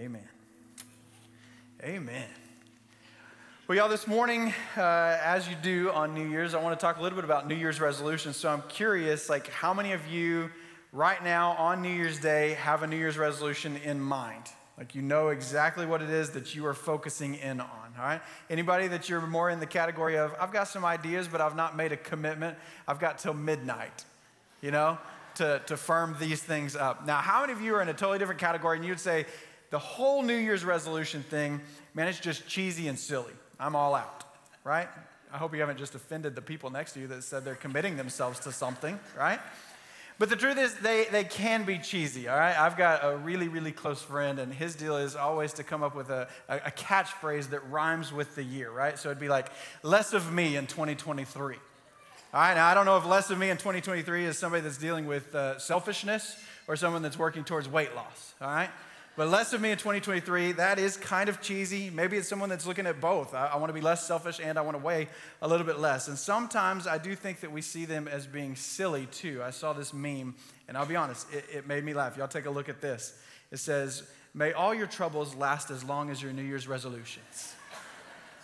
Amen. Amen. Well, y'all, this morning, uh, as you do on New Year's, I want to talk a little bit about New Year's resolutions. So I'm curious, like, how many of you right now on New Year's Day have a New Year's resolution in mind? Like, you know exactly what it is that you are focusing in on, all right? Anybody that you're more in the category of, I've got some ideas, but I've not made a commitment. I've got till midnight, you know, to, to firm these things up. Now, how many of you are in a totally different category and you'd say, the whole New Year's resolution thing, man, it's just cheesy and silly. I'm all out, right? I hope you haven't just offended the people next to you that said they're committing themselves to something, right? But the truth is, they, they can be cheesy, all right? I've got a really, really close friend, and his deal is always to come up with a, a, a catchphrase that rhymes with the year, right? So it'd be like, less of me in 2023. All right, now I don't know if less of me in 2023 is somebody that's dealing with uh, selfishness or someone that's working towards weight loss, all right? But less of me in 2023, that is kind of cheesy. Maybe it's someone that's looking at both. I, I want to be less selfish and I want to weigh a little bit less. And sometimes I do think that we see them as being silly too. I saw this meme, and I'll be honest, it, it made me laugh. Y'all take a look at this. It says, May all your troubles last as long as your New Year's resolutions.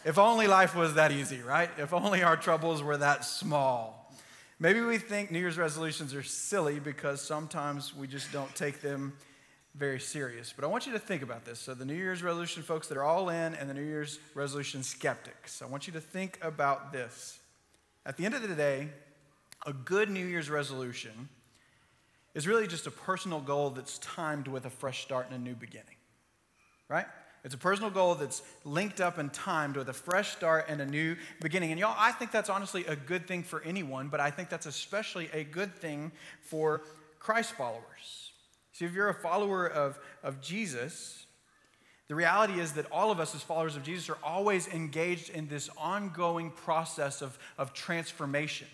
if only life was that easy, right? If only our troubles were that small. Maybe we think New Year's resolutions are silly because sometimes we just don't take them very serious. But I want you to think about this. So, the New Year's resolution folks that are all in, and the New Year's resolution skeptics. I want you to think about this. At the end of the day, a good New Year's resolution is really just a personal goal that's timed with a fresh start and a new beginning, right? It's a personal goal that's linked up and timed with a fresh start and a new beginning. And y'all, I think that's honestly a good thing for anyone, but I think that's especially a good thing for Christ followers. See, if you're a follower of, of Jesus, the reality is that all of us, as followers of Jesus, are always engaged in this ongoing process of, of transformation.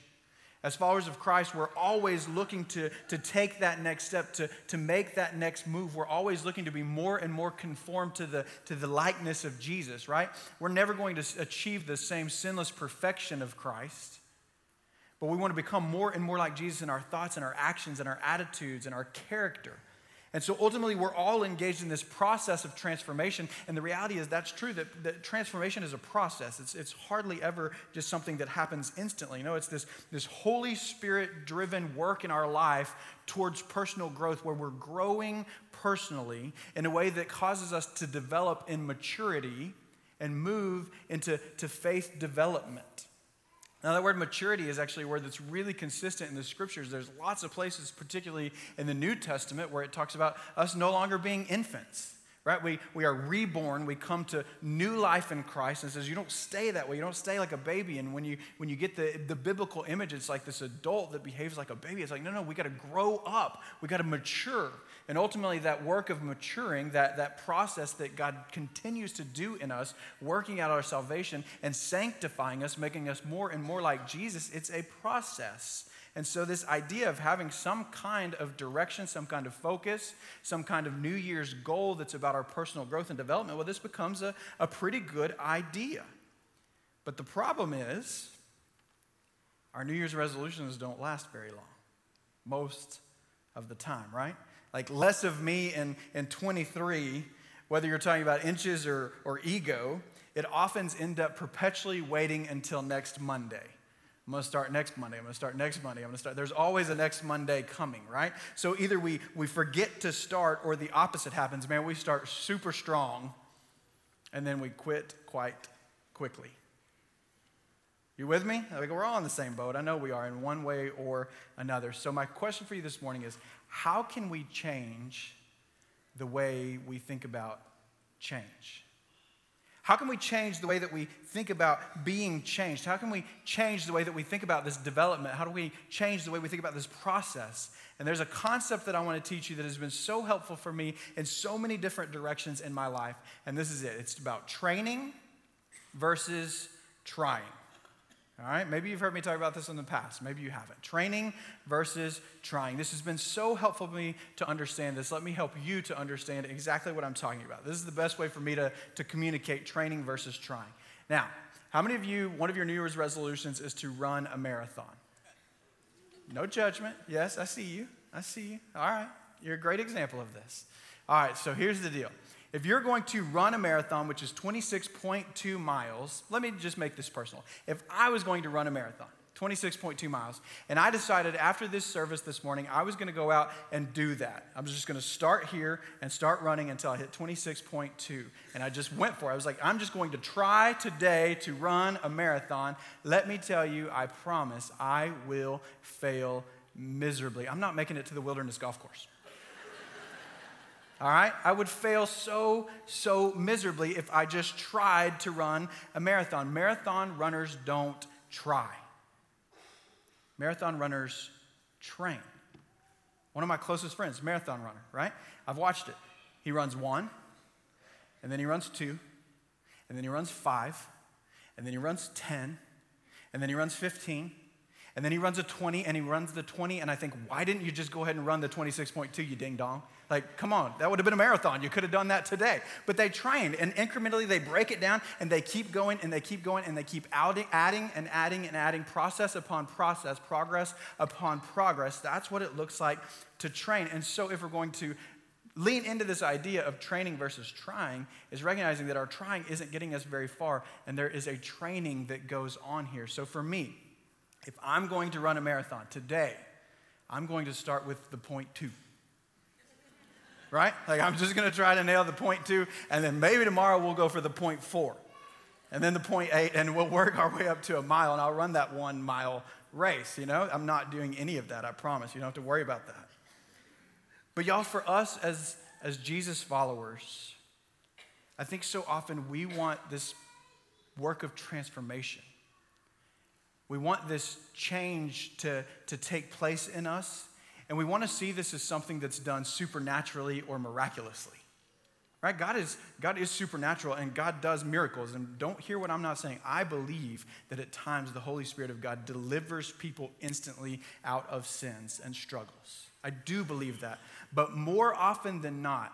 As followers of Christ, we're always looking to, to take that next step, to, to make that next move. We're always looking to be more and more conformed to the, to the likeness of Jesus, right? We're never going to achieve the same sinless perfection of Christ, but we want to become more and more like Jesus in our thoughts and our actions and our attitudes and our character. And so ultimately, we're all engaged in this process of transformation. And the reality is that's true, that, that transformation is a process. It's, it's hardly ever just something that happens instantly. Know, it's this, this Holy Spirit driven work in our life towards personal growth where we're growing personally in a way that causes us to develop in maturity and move into to faith development. Now, that word maturity is actually a word that's really consistent in the scriptures. There's lots of places, particularly in the New Testament, where it talks about us no longer being infants right? We, we are reborn. We come to new life in Christ. And says you don't stay that way. You don't stay like a baby. And when you, when you get the, the biblical image, it's like this adult that behaves like a baby. It's like, no, no, we got to grow up. We got to mature. And ultimately, that work of maturing, that, that process that God continues to do in us, working out our salvation and sanctifying us, making us more and more like Jesus, it's a process. And so, this idea of having some kind of direction, some kind of focus, some kind of New Year's goal that's about our personal growth and development, well, this becomes a, a pretty good idea. But the problem is, our New Year's resolutions don't last very long, most of the time, right? Like less of me in, in 23, whether you're talking about inches or, or ego, it often ends up perpetually waiting until next Monday. I'm going to start next Monday. I'm going to start next Monday. I'm going to start. There's always a next Monday coming, right? So either we, we forget to start or the opposite happens. Man, we start super strong and then we quit quite quickly. You with me? Like we're all on the same boat. I know we are in one way or another. So, my question for you this morning is how can we change the way we think about change? How can we change the way that we think about being changed? How can we change the way that we think about this development? How do we change the way we think about this process? And there's a concept that I want to teach you that has been so helpful for me in so many different directions in my life. And this is it it's about training versus trying. All right, maybe you've heard me talk about this in the past. Maybe you haven't. Training versus trying. This has been so helpful for me to understand this. Let me help you to understand exactly what I'm talking about. This is the best way for me to, to communicate training versus trying. Now, how many of you, one of your New Year's resolutions is to run a marathon? No judgment. Yes, I see you. I see you. All right. You're a great example of this. All right, so here's the deal If you're going to run a marathon, which is 26.2 miles, let me just make this personal. If I was going to run a marathon, 26.2 miles. And I decided after this service this morning, I was going to go out and do that. I was just going to start here and start running until I hit 26.2. And I just went for it. I was like, I'm just going to try today to run a marathon. Let me tell you, I promise I will fail miserably. I'm not making it to the wilderness golf course. All right? I would fail so, so miserably if I just tried to run a marathon. Marathon runners don't try. Marathon runners train. One of my closest friends, marathon runner, right? I've watched it. He runs one, and then he runs two, and then he runs five, and then he runs 10, and then he runs 15, and then he runs a 20 and he runs the 20. And I think, why didn't you just go ahead and run the 26.2, you ding dong? Like, come on, that would have been a marathon. You could have done that today. But they trained and incrementally they break it down and they keep going and they keep going and they keep adding, adding and adding and adding process upon process, progress upon progress. That's what it looks like to train. And so, if we're going to lean into this idea of training versus trying is recognizing that our trying isn't getting us very far and there is a training that goes on here. So for me, if I'm going to run a marathon today, I'm going to start with the point two. Right? Like, I'm just going to try to nail the point two, and then maybe tomorrow we'll go for the point four, and then the point eight, and we'll work our way up to a mile, and I'll run that one mile race. You know, I'm not doing any of that, I promise. You don't have to worry about that. But, y'all, for us as, as Jesus followers, I think so often we want this work of transformation. We want this change to, to take place in us, and we want to see this as something that's done supernaturally or miraculously. Right? God is, God is supernatural and God does miracles. And don't hear what I'm not saying. I believe that at times the Holy Spirit of God delivers people instantly out of sins and struggles. I do believe that. But more often than not,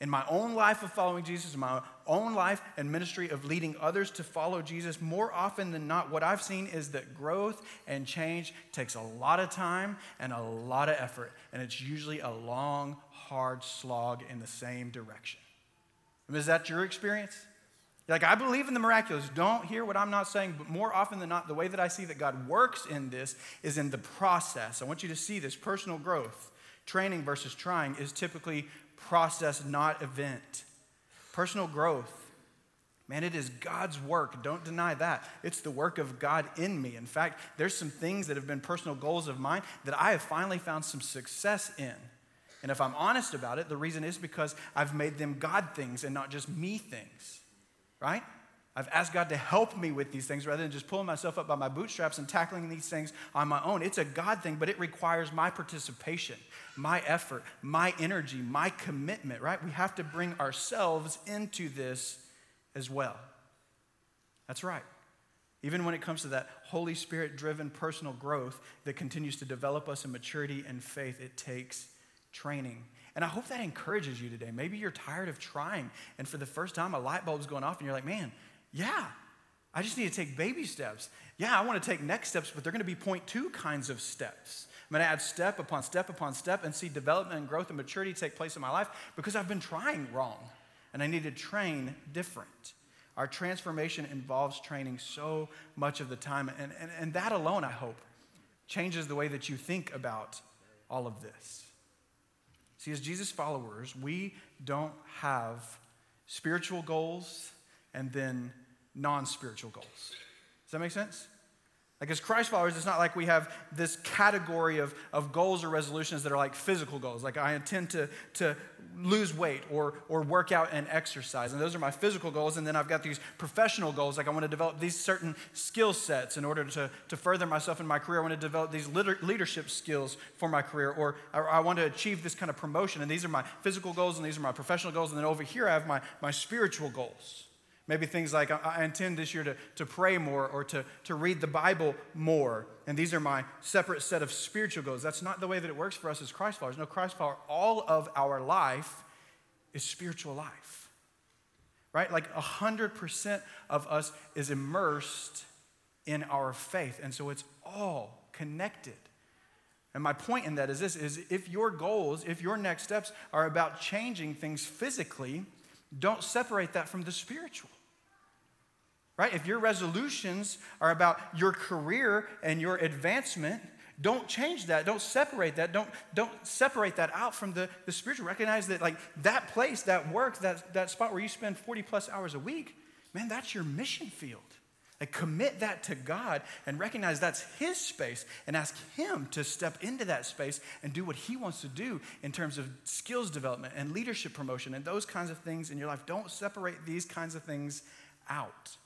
in my own life of following Jesus, in my own life and ministry of leading others to follow Jesus, more often than not, what I've seen is that growth and change takes a lot of time and a lot of effort. And it's usually a long, hard slog in the same direction. I mean, is that your experience? like, I believe in the miraculous. Don't hear what I'm not saying, but more often than not, the way that I see that God works in this is in the process. I want you to see this personal growth. Training versus trying is typically process, not event. Personal growth. Man, it is God's work. Don't deny that. It's the work of God in me. In fact, there's some things that have been personal goals of mine that I have finally found some success in. And if I'm honest about it, the reason is because I've made them God things and not just me things, right? I've asked God to help me with these things rather than just pulling myself up by my bootstraps and tackling these things on my own. It's a God thing, but it requires my participation, my effort, my energy, my commitment, right? We have to bring ourselves into this as well. That's right. Even when it comes to that Holy Spirit driven personal growth that continues to develop us in maturity and faith, it takes training. And I hope that encourages you today. Maybe you're tired of trying, and for the first time, a light bulb's going off, and you're like, man, yeah, I just need to take baby steps. Yeah, I want to take next steps, but they're going to be point two kinds of steps. I'm going to add step upon step upon step and see development and growth and maturity take place in my life because I've been trying wrong and I need to train different. Our transformation involves training so much of the time, and, and, and that alone, I hope, changes the way that you think about all of this. See, as Jesus followers, we don't have spiritual goals and then non spiritual goals. Does that make sense? Like, as Christ followers, it's not like we have this category of, of goals or resolutions that are like physical goals. Like, I intend to, to lose weight or, or work out and exercise. And those are my physical goals. And then I've got these professional goals. Like, I want to develop these certain skill sets in order to, to further myself in my career. I want to develop these leadership skills for my career. Or I want to achieve this kind of promotion. And these are my physical goals and these are my professional goals. And then over here, I have my, my spiritual goals. Maybe things like I intend this year to, to pray more or to, to read the Bible more. And these are my separate set of spiritual goals. That's not the way that it works for us as Christ followers. No, Christ follower, all of our life is spiritual life. Right? Like 100% of us is immersed in our faith. And so it's all connected. And my point in that is this is if your goals, if your next steps are about changing things physically, don't separate that from the spiritual. Right? If your resolutions are about your career and your advancement, don't change that. Don't separate that. Don't, don't separate that out from the, the spiritual. Recognize that, like, that place, that work, that, that spot where you spend 40 plus hours a week, man, that's your mission field. Like, commit that to God and recognize that's His space and ask Him to step into that space and do what He wants to do in terms of skills development and leadership promotion and those kinds of things in your life. Don't separate these kinds of things out.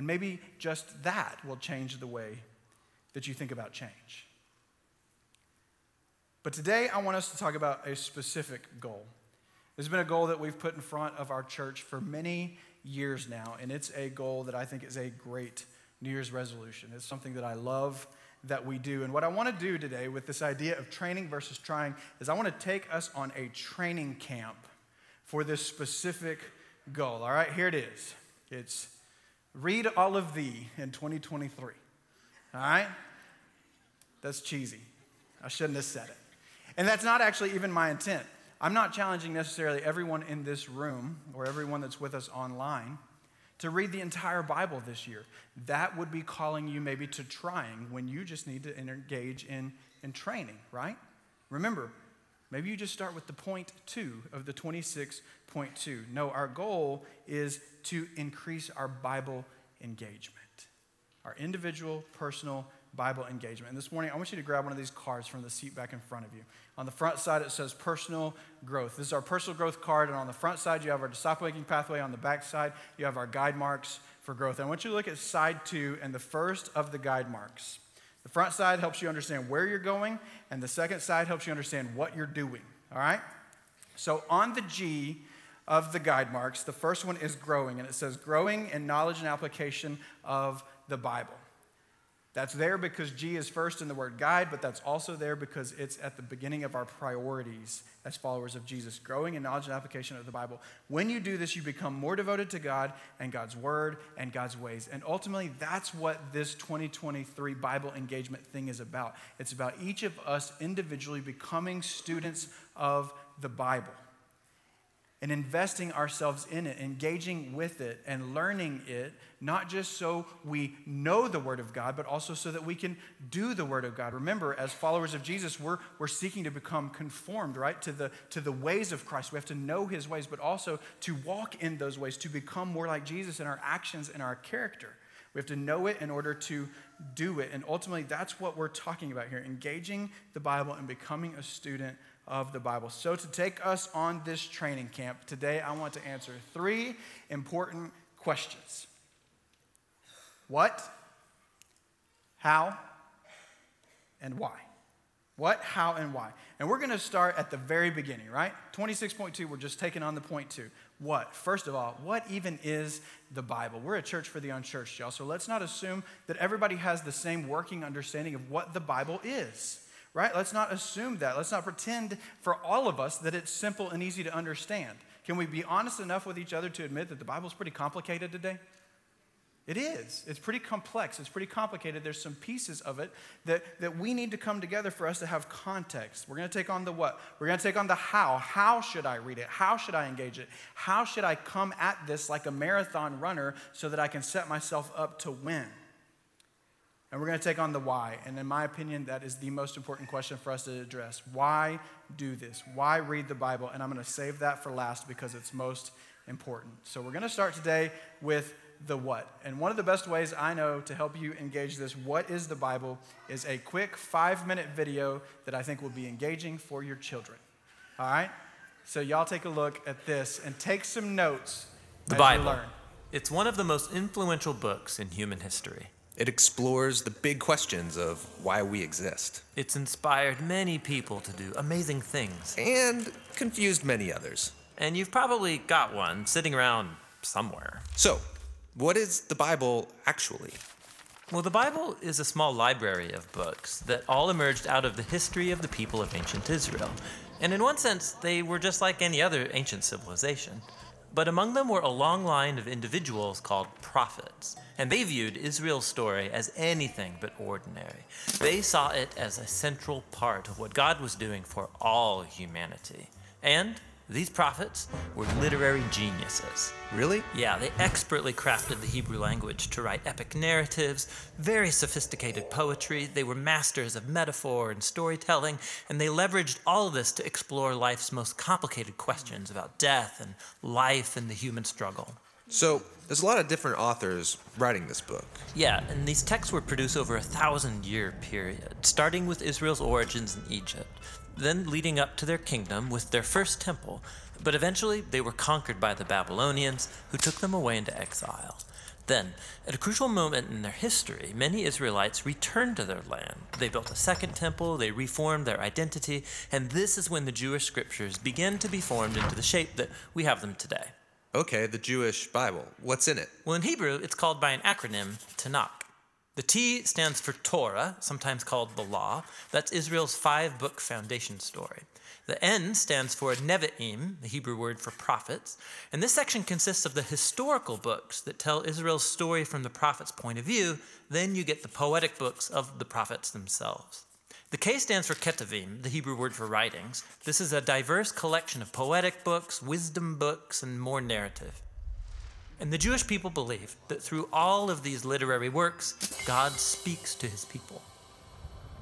And maybe just that will change the way that you think about change. But today, I want us to talk about a specific goal. There's been a goal that we've put in front of our church for many years now, and it's a goal that I think is a great New Year's resolution. It's something that I love that we do. And what I want to do today with this idea of training versus trying is I want to take us on a training camp for this specific goal. All right, here it is. It's read all of thee in 2023. All right? That's cheesy. I shouldn't have said it. And that's not actually even my intent. I'm not challenging necessarily everyone in this room or everyone that's with us online to read the entire Bible this year. That would be calling you maybe to trying when you just need to engage in, in training, right? Remember, maybe you just start with the point two of the 26.2. No, our goal is to increase our Bible engagement, our individual, personal Bible engagement. And this morning, I want you to grab one of these cards from the seat back in front of you. On the front side, it says personal growth. This is our personal growth card. And on the front side, you have our disciple making pathway. On the back side, you have our guide marks for growth. And I want you to look at side two and the first of the guide marks. The front side helps you understand where you're going, and the second side helps you understand what you're doing. All right? So on the G, of the guide marks. The first one is growing, and it says growing in knowledge and application of the Bible. That's there because G is first in the word guide, but that's also there because it's at the beginning of our priorities as followers of Jesus, growing in knowledge and application of the Bible. When you do this, you become more devoted to God and God's word and God's ways. And ultimately, that's what this 2023 Bible engagement thing is about. It's about each of us individually becoming students of the Bible and investing ourselves in it, engaging with it, and learning it, not just so we know the Word of God, but also so that we can do the Word of God. Remember, as followers of Jesus, we're, we're seeking to become conformed, right, to the, to the ways of Christ. We have to know His ways, but also to walk in those ways, to become more like Jesus in our actions and our character. We have to know it in order to do it. And ultimately, that's what we're talking about here engaging the Bible and becoming a student of the Bible. So, to take us on this training camp, today I want to answer three important questions What, how, and why? What, how, and why? And we're going to start at the very beginning, right? 26.2, we're just taking on the point two. What? First of all, what even is the Bible? We're a church for the unchurched, y'all. So let's not assume that everybody has the same working understanding of what the Bible is right? Let's not assume that. Let's not pretend for all of us that it's simple and easy to understand. Can we be honest enough with each other to admit that the Bible's pretty complicated today? It is. It's pretty complex. It's pretty complicated. There's some pieces of it that, that we need to come together for us to have context. We're going to take on the what? We're going to take on the how. How should I read it? How should I engage it? How should I come at this like a marathon runner so that I can set myself up to win? And we're going to take on the why. And in my opinion, that is the most important question for us to address. Why do this? Why read the Bible? And I'm going to save that for last because it's most important. So we're going to start today with the what. And one of the best ways I know to help you engage this, what is the Bible, is a quick five minute video that I think will be engaging for your children. All right? So y'all take a look at this and take some notes. The Bible. It's one of the most influential books in human history. It explores the big questions of why we exist. It's inspired many people to do amazing things. And confused many others. And you've probably got one sitting around somewhere. So, what is the Bible actually? Well, the Bible is a small library of books that all emerged out of the history of the people of ancient Israel. And in one sense, they were just like any other ancient civilization. But among them were a long line of individuals called prophets, and they viewed Israel's story as anything but ordinary. They saw it as a central part of what God was doing for all humanity, and These prophets were literary geniuses. Really? Yeah, they expertly crafted the Hebrew language to write epic narratives, very sophisticated poetry. They were masters of metaphor and storytelling, and they leveraged all of this to explore life's most complicated questions about death and life and the human struggle. So, there's a lot of different authors writing this book. Yeah, and these texts were produced over a thousand year period, starting with Israel's origins in Egypt, then leading up to their kingdom with their first temple, but eventually they were conquered by the Babylonians, who took them away into exile. Then, at a crucial moment in their history, many Israelites returned to their land. They built a second temple, they reformed their identity, and this is when the Jewish scriptures began to be formed into the shape that we have them today. Okay, the Jewish Bible. What's in it? Well, in Hebrew, it's called by an acronym, Tanakh. The T stands for Torah, sometimes called the Law. That's Israel's five book foundation story. The N stands for Nevi'im, the Hebrew word for prophets. And this section consists of the historical books that tell Israel's story from the prophet's point of view. Then you get the poetic books of the prophets themselves. The K stands for Ketuvim, the Hebrew word for writings. This is a diverse collection of poetic books, wisdom books, and more narrative. And the Jewish people believe that through all of these literary works, God speaks to his people.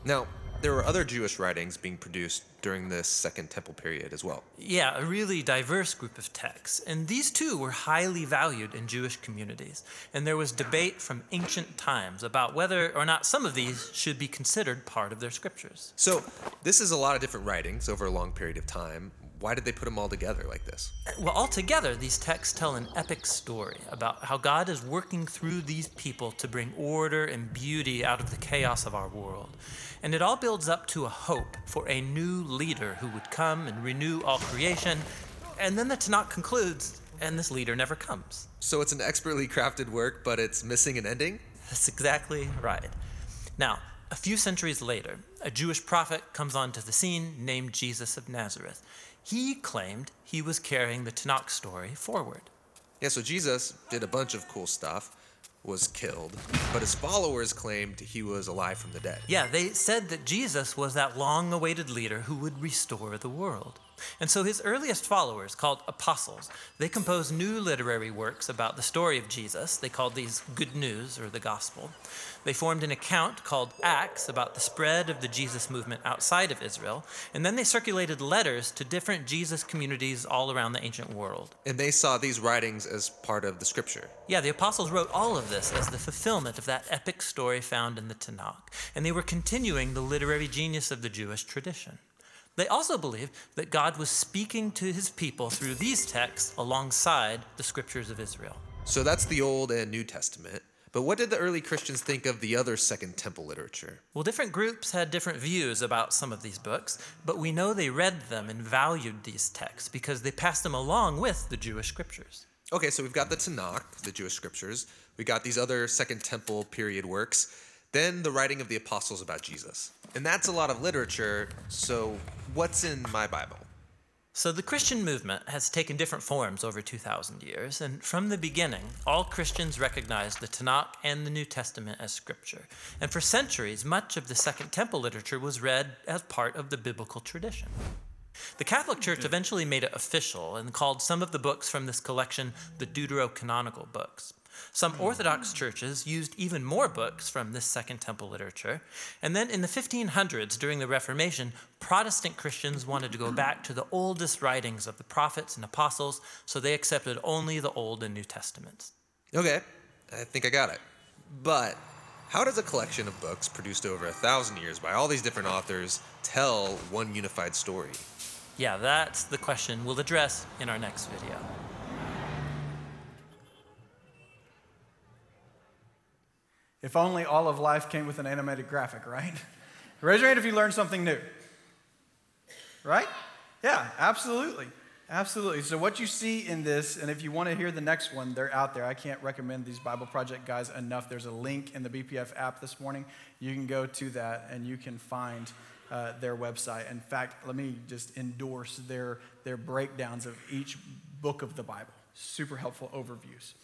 Now, there were other Jewish writings being produced during this Second Temple period as well. Yeah, a really diverse group of texts. And these too were highly valued in Jewish communities. And there was debate from ancient times about whether or not some of these should be considered part of their scriptures. So, this is a lot of different writings over a long period of time. Why did they put them all together like this? Well, altogether, these texts tell an epic story about how God is working through these people to bring order and beauty out of the chaos of our world. And it all builds up to a hope for a new leader who would come and renew all creation. And then the Tanakh concludes, and this leader never comes. So, it's an expertly crafted work, but it's missing an ending? That's exactly right. Now, a few centuries later, a Jewish prophet comes onto the scene named Jesus of Nazareth. He claimed he was carrying the Tanakh story forward. Yeah, so Jesus did a bunch of cool stuff, was killed, but his followers claimed he was alive from the dead. Yeah, they said that Jesus was that long awaited leader who would restore the world. And so his earliest followers, called apostles, they composed new literary works about the story of Jesus. They called these good news or the gospel. They formed an account called Acts about the spread of the Jesus movement outside of Israel. And then they circulated letters to different Jesus communities all around the ancient world. And they saw these writings as part of the scripture. Yeah, the apostles wrote all of this as the fulfillment of that epic story found in the Tanakh. And they were continuing the literary genius of the Jewish tradition. They also believed that God was speaking to his people through these texts alongside the scriptures of Israel. So that's the Old and New Testament. But what did the early Christians think of the other Second Temple literature? Well, different groups had different views about some of these books, but we know they read them and valued these texts because they passed them along with the Jewish scriptures. Okay, so we've got the Tanakh, the Jewish scriptures. We got these other Second Temple period works. Then the writing of the apostles about Jesus. And that's a lot of literature. So, what's in my Bible? So, the Christian movement has taken different forms over 2,000 years, and from the beginning, all Christians recognized the Tanakh and the New Testament as scripture. And for centuries, much of the Second Temple literature was read as part of the biblical tradition. The Catholic Church eventually made it official and called some of the books from this collection the Deuterocanonical books. Some hmm. Orthodox churches used even more books from this Second Temple literature. And then in the 1500s, during the Reformation, Protestant Christians wanted to go back to the oldest writings of the prophets and apostles, so they accepted only the Old and New Testaments. Okay, I think I got it. But how does a collection of books produced over a thousand years by all these different authors tell one unified story? Yeah, that's the question we'll address in our next video. If only all of life came with an animated graphic, right? Raise your hand if you learned something new. Right? Yeah, absolutely. Absolutely. So, what you see in this, and if you want to hear the next one, they're out there. I can't recommend these Bible Project guys enough. There's a link in the BPF app this morning. You can go to that and you can find uh, their website. In fact, let me just endorse their, their breakdowns of each book of the Bible. Super helpful overviews.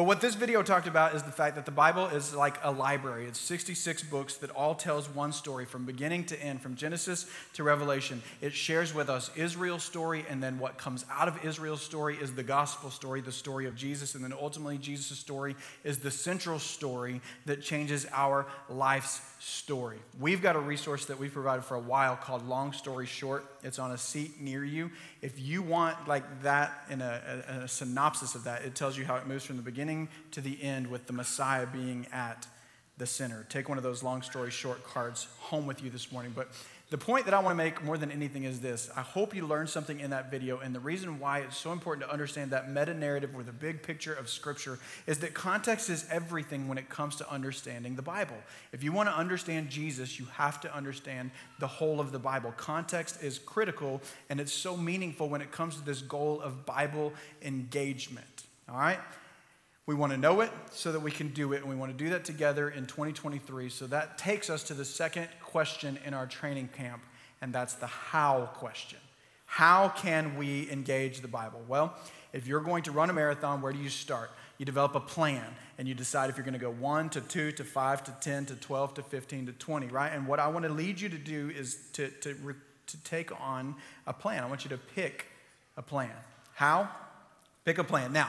But what this video talked about is the fact that the Bible is like a library. It's 66 books that all tells one story from beginning to end, from Genesis to Revelation. It shares with us Israel's story, and then what comes out of Israel's story is the gospel story, the story of Jesus, and then ultimately Jesus' story is the central story that changes our life's story. We've got a resource that we've provided for a while called Long Story Short. It's on a seat near you. If you want like that in a, a, a synopsis of that, it tells you how it moves from the beginning to the end with the Messiah being at the center. Take one of those long story short cards home with you this morning. But the point that I want to make more than anything is this I hope you learned something in that video. And the reason why it's so important to understand that meta narrative or the big picture of Scripture is that context is everything when it comes to understanding the Bible. If you want to understand Jesus, you have to understand the whole of the Bible. Context is critical, and it's so meaningful when it comes to this goal of Bible engagement. All right? We want to know it so that we can do it, and we want to do that together in 2023. So that takes us to the second question in our training camp, and that's the how question. How can we engage the Bible? Well, if you're going to run a marathon, where do you start? You develop a plan and you decide if you're going to go 1 to 2 to 5 to 10 to 12 to 15 to 20, right? And what I want to lead you to do is to, to, to take on a plan. I want you to pick a plan. How? Pick a plan. Now,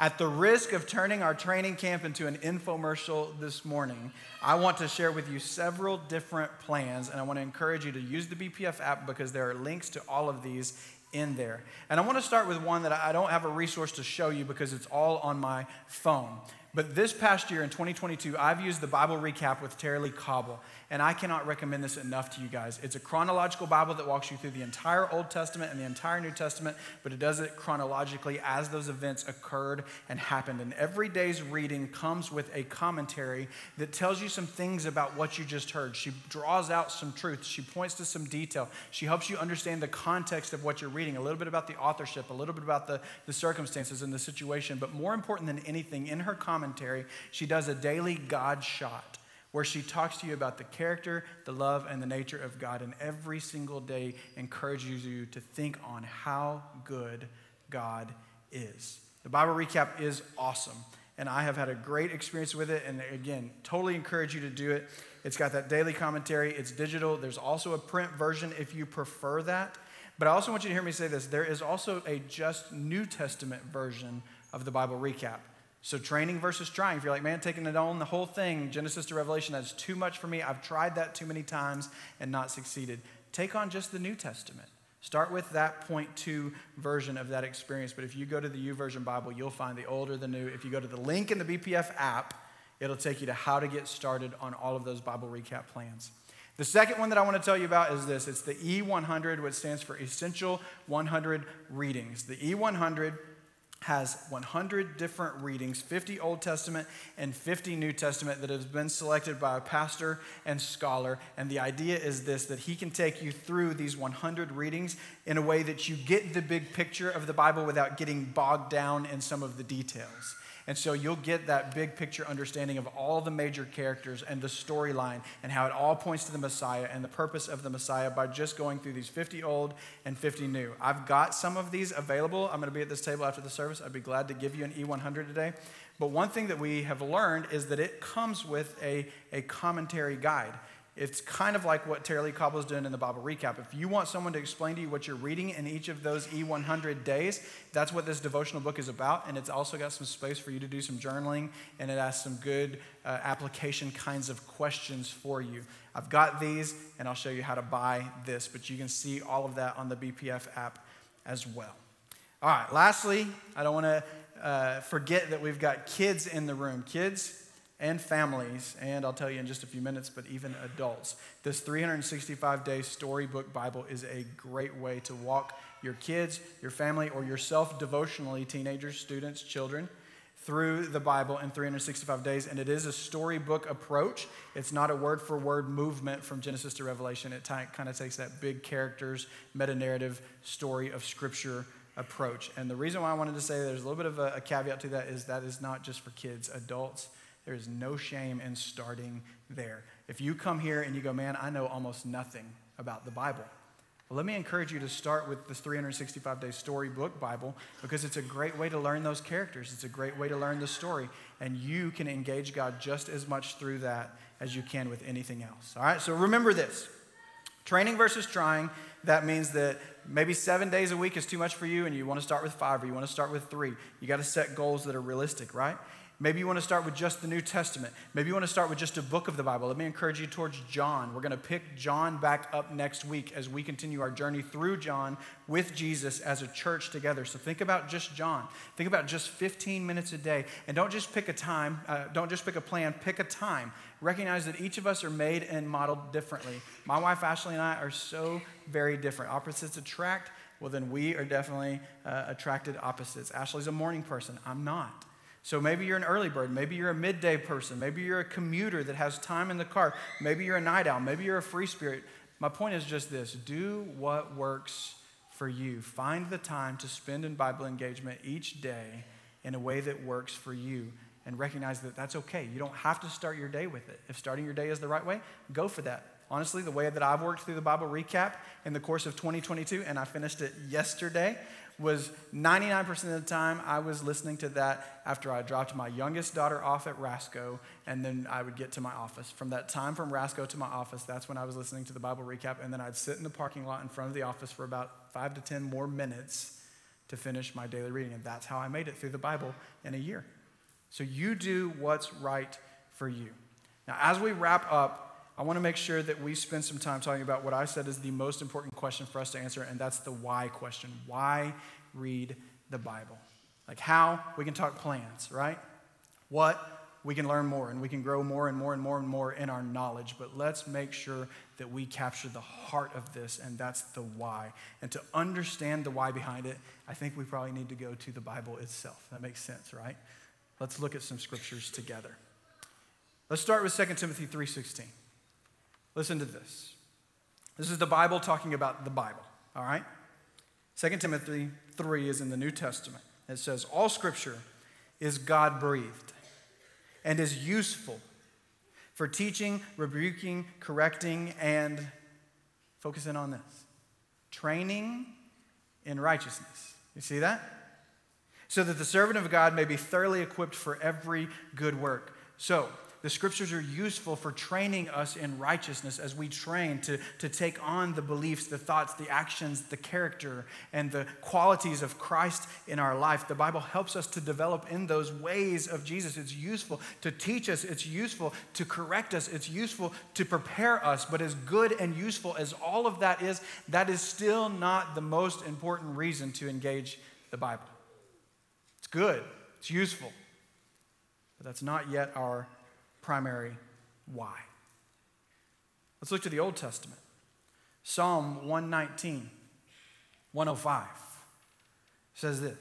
at the risk of turning our training camp into an infomercial this morning, I want to share with you several different plans, and I want to encourage you to use the BPF app because there are links to all of these in there. And I want to start with one that I don't have a resource to show you because it's all on my phone. But this past year in 2022, I've used the Bible recap with Tara-Leigh Cobble, and I cannot recommend this enough to you guys. It's a chronological Bible that walks you through the entire Old Testament and the entire New Testament, but it does it chronologically as those events occurred and happened. And every day's reading comes with a commentary that tells you some things about what you just heard. She draws out some truth, she points to some detail, she helps you understand the context of what you're reading, a little bit about the authorship, a little bit about the, the circumstances and the situation. But more important than anything, in her commentary, commentary, she does a daily God shot where she talks to you about the character, the love, and the nature of God. And every single day encourages you to think on how good God is. The Bible recap is awesome. And I have had a great experience with it. And again, totally encourage you to do it. It's got that daily commentary, it's digital. There's also a print version if you prefer that. But I also want you to hear me say this there is also a just New Testament version of the Bible recap. So, training versus trying. If you're like, man, taking it on the whole thing, Genesis to Revelation, that's too much for me. I've tried that too many times and not succeeded. Take on just the New Testament. Start with that point two version of that experience. But if you go to the YouVersion Bible, you'll find the older, the new. If you go to the link in the BPF app, it'll take you to how to get started on all of those Bible recap plans. The second one that I want to tell you about is this it's the E100, which stands for Essential 100 Readings. The E100 has 100 different readings 50 Old Testament and 50 New Testament that has been selected by a pastor and scholar. And the idea is this that he can take you through these 100 readings in a way that you get the big picture of the Bible without getting bogged down in some of the details. And so you'll get that big picture understanding of all the major characters and the storyline and how it all points to the Messiah and the purpose of the Messiah by just going through these 50 old and 50 new. I've got some of these available. I'm going to be at this table after the service. I'd be glad to give you an E100 today. But one thing that we have learned is that it comes with a, a commentary guide. It's kind of like what Tara-Leigh Cobble is doing in the Bible recap. If you want someone to explain to you what you're reading in each of those E100 days, that's what this devotional book is about. And it's also got some space for you to do some journaling, and it has some good uh, application kinds of questions for you. I've got these, and I'll show you how to buy this, but you can see all of that on the BPF app as well. All right, lastly, I don't want to uh, forget that we've got kids in the room. Kids, and families, and I'll tell you in just a few minutes, but even adults. This 365 day storybook Bible is a great way to walk your kids, your family, or yourself devotionally, teenagers, students, children, through the Bible in 365 days. And it is a storybook approach. It's not a word for word movement from Genesis to Revelation. It kind of takes that big characters, meta narrative story of Scripture approach. And the reason why I wanted to say there's a little bit of a, a caveat to that is that is not just for kids, adults there is no shame in starting there. If you come here and you go, man, I know almost nothing about the Bible, Well, let me encourage you to start with this 365 day storybook Bible because it's a great way to learn those characters. It's a great way to learn the story, and you can engage God just as much through that as you can with anything else. All right, so remember this training versus trying. That means that maybe seven days a week is too much for you, and you want to start with five or you want to start with three. You got to set goals that are realistic, right? Maybe you want to start with just the New Testament. Maybe you want to start with just a book of the Bible. Let me encourage you towards John. We're going to pick John back up next week as we continue our journey through John with Jesus as a church together. So think about just John. Think about just 15 minutes a day. And don't just pick a time, uh, don't just pick a plan, pick a time. Recognize that each of us are made and modeled differently. My wife Ashley and I are so very different. Opposites attract. Well, then we are definitely uh, attracted opposites. Ashley's a morning person. I'm not. So maybe you're an early bird. Maybe you're a midday person. Maybe you're a commuter that has time in the car. Maybe you're a night owl. Maybe you're a free spirit. My point is just this do what works for you. Find the time to spend in Bible engagement each day in a way that works for you and recognize that that's okay. You don't have to start your day with it. If starting your day is the right way, go for that. Honestly, the way that I've worked through the Bible recap in the course of 2022, and I finished it yesterday, was 99% of the time I was listening to that after I dropped my youngest daughter off at Rasco, and then I would get to my office. From that time from Rasco to my office, that's when I was listening to the Bible recap, and then I'd sit in the parking lot in front of the office for about five to 10 more minutes to finish my daily reading. And that's how I made it through the Bible in a year. So you do what's right for you. Now, as we wrap up, I want to make sure that we spend some time talking about what I said is the most important question for us to answer, and that's the why question. Why read the Bible? Like how we can talk plans, right? What we can learn more and we can grow more and more and more and more in our knowledge. But let's make sure that we capture the heart of this, and that's the why. And to understand the why behind it, I think we probably need to go to the Bible itself. That makes sense, right? Let's look at some scriptures together. Let's start with 2 Timothy 3:16. Listen to this. This is the Bible talking about the Bible, all right? 2 Timothy 3 is in the New Testament. It says, All scripture is God breathed and is useful for teaching, rebuking, correcting, and focus in on this training in righteousness. You see that? So that the servant of God may be thoroughly equipped for every good work. So, the scriptures are useful for training us in righteousness as we train to, to take on the beliefs, the thoughts, the actions, the character, and the qualities of Christ in our life. The Bible helps us to develop in those ways of Jesus. It's useful to teach us, it's useful to correct us, it's useful to prepare us. But as good and useful as all of that is, that is still not the most important reason to engage the Bible. It's good, it's useful, but that's not yet our primary why. Let's look to the Old Testament. Psalm 119, 105 says this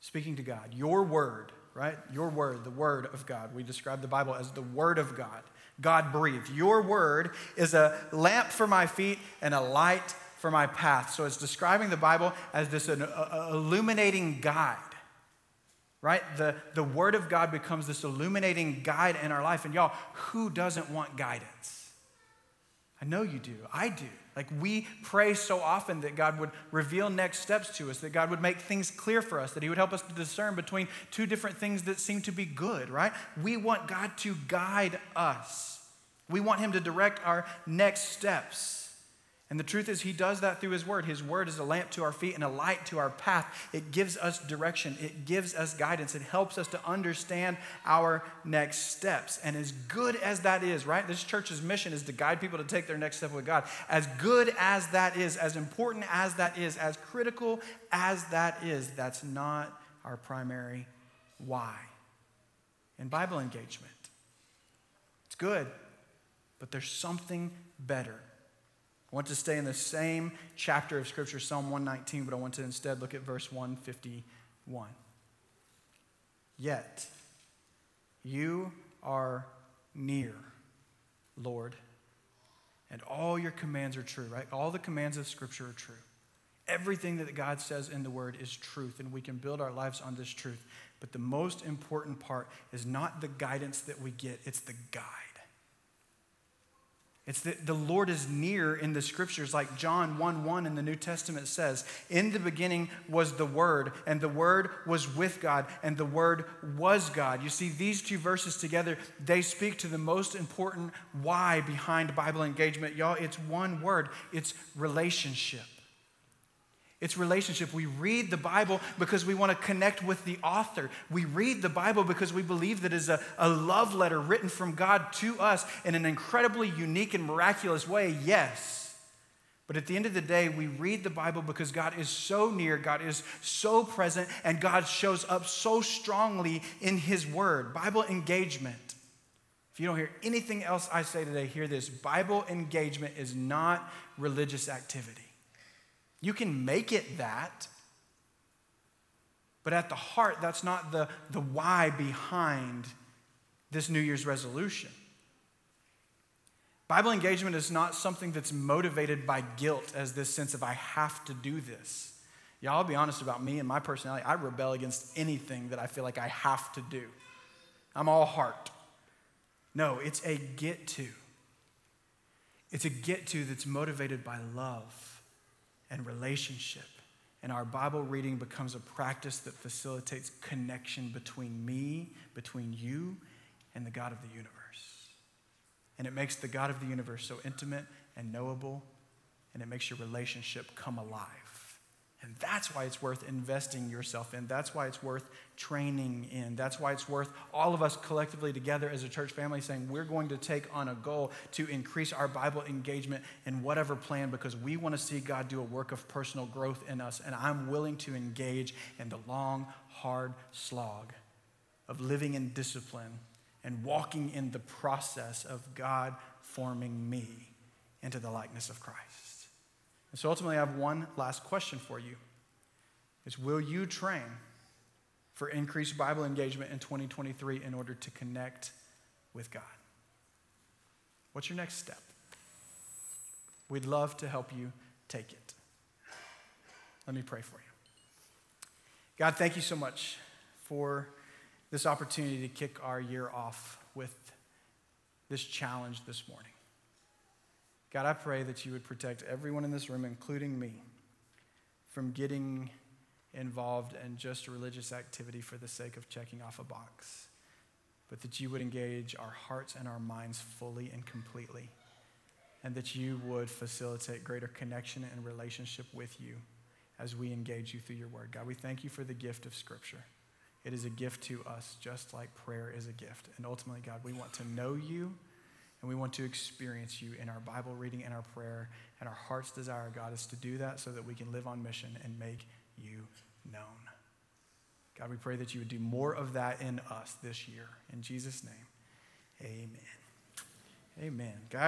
speaking to God, Your word, right? Your word, the word of God. We describe the Bible as the word of God. God breathed. Your word is a lamp for my feet and a light for my path. So it's describing the Bible as this illuminating guide right? The, the Word of God becomes this illuminating guide in our life. And y'all, who doesn't want guidance? I know you do. I do. Like we pray so often that God would reveal next steps to us, that God would make things clear for us, that He would help us to discern between two different things that seem to be good, right? We want God to guide us. We want Him to direct our next steps. And the truth is, He does that through His Word. His Word is a lamp to our feet and a light to our path. It gives us direction, it gives us guidance, it helps us to understand our next steps. And as good as that is, right? This church's mission is to guide people to take their next step with God. As good as that is, as important as that is, as critical as that is, that's not our primary why. In Bible engagement, it's good, but there's something better. I want to stay in the same chapter of Scripture, Psalm 119, but I want to instead look at verse 151. Yet, you are near, Lord, and all your commands are true, right? All the commands of Scripture are true. Everything that God says in the Word is truth, and we can build our lives on this truth. But the most important part is not the guidance that we get, it's the guide. It's that the Lord is near in the scriptures, like John 1 1 in the New Testament says. In the beginning was the Word, and the Word was with God, and the Word was God. You see, these two verses together, they speak to the most important why behind Bible engagement. Y'all, it's one word it's relationship. It's relationship. We read the Bible because we want to connect with the author. We read the Bible because we believe that is a, a love letter written from God to us in an incredibly unique and miraculous way, yes. But at the end of the day, we read the Bible because God is so near, God is so present, and God shows up so strongly in His Word. Bible engagement. If you don't hear anything else I say today, hear this Bible engagement is not religious activity. You can make it that, but at the heart, that's not the, the why behind this New Year's resolution. Bible engagement is not something that's motivated by guilt as this sense of I have to do this. Y'all, I'll be honest about me and my personality. I rebel against anything that I feel like I have to do. I'm all heart. No, it's a get to. It's a get to that's motivated by love and relationship. And our Bible reading becomes a practice that facilitates connection between me, between you, and the God of the universe. And it makes the God of the universe so intimate and knowable, and it makes your relationship come alive. And that's why it's worth investing yourself in. That's why it's worth training in. That's why it's worth all of us collectively together as a church family saying we're going to take on a goal to increase our Bible engagement in whatever plan because we want to see God do a work of personal growth in us. And I'm willing to engage in the long, hard slog of living in discipline and walking in the process of God forming me into the likeness of Christ. And so ultimately, I have one last question for you. Is will you train for increased Bible engagement in 2023 in order to connect with God? What's your next step? We'd love to help you take it. Let me pray for you. God, thank you so much for this opportunity to kick our year off with this challenge this morning. God, I pray that you would protect everyone in this room, including me, from getting involved in just religious activity for the sake of checking off a box, but that you would engage our hearts and our minds fully and completely, and that you would facilitate greater connection and relationship with you as we engage you through your word. God, we thank you for the gift of Scripture. It is a gift to us, just like prayer is a gift. And ultimately, God, we want to know you. And we want to experience you in our Bible reading and our prayer. And our heart's desire, God, is to do that so that we can live on mission and make you known. God, we pray that you would do more of that in us this year. In Jesus' name, amen. Amen. Guys,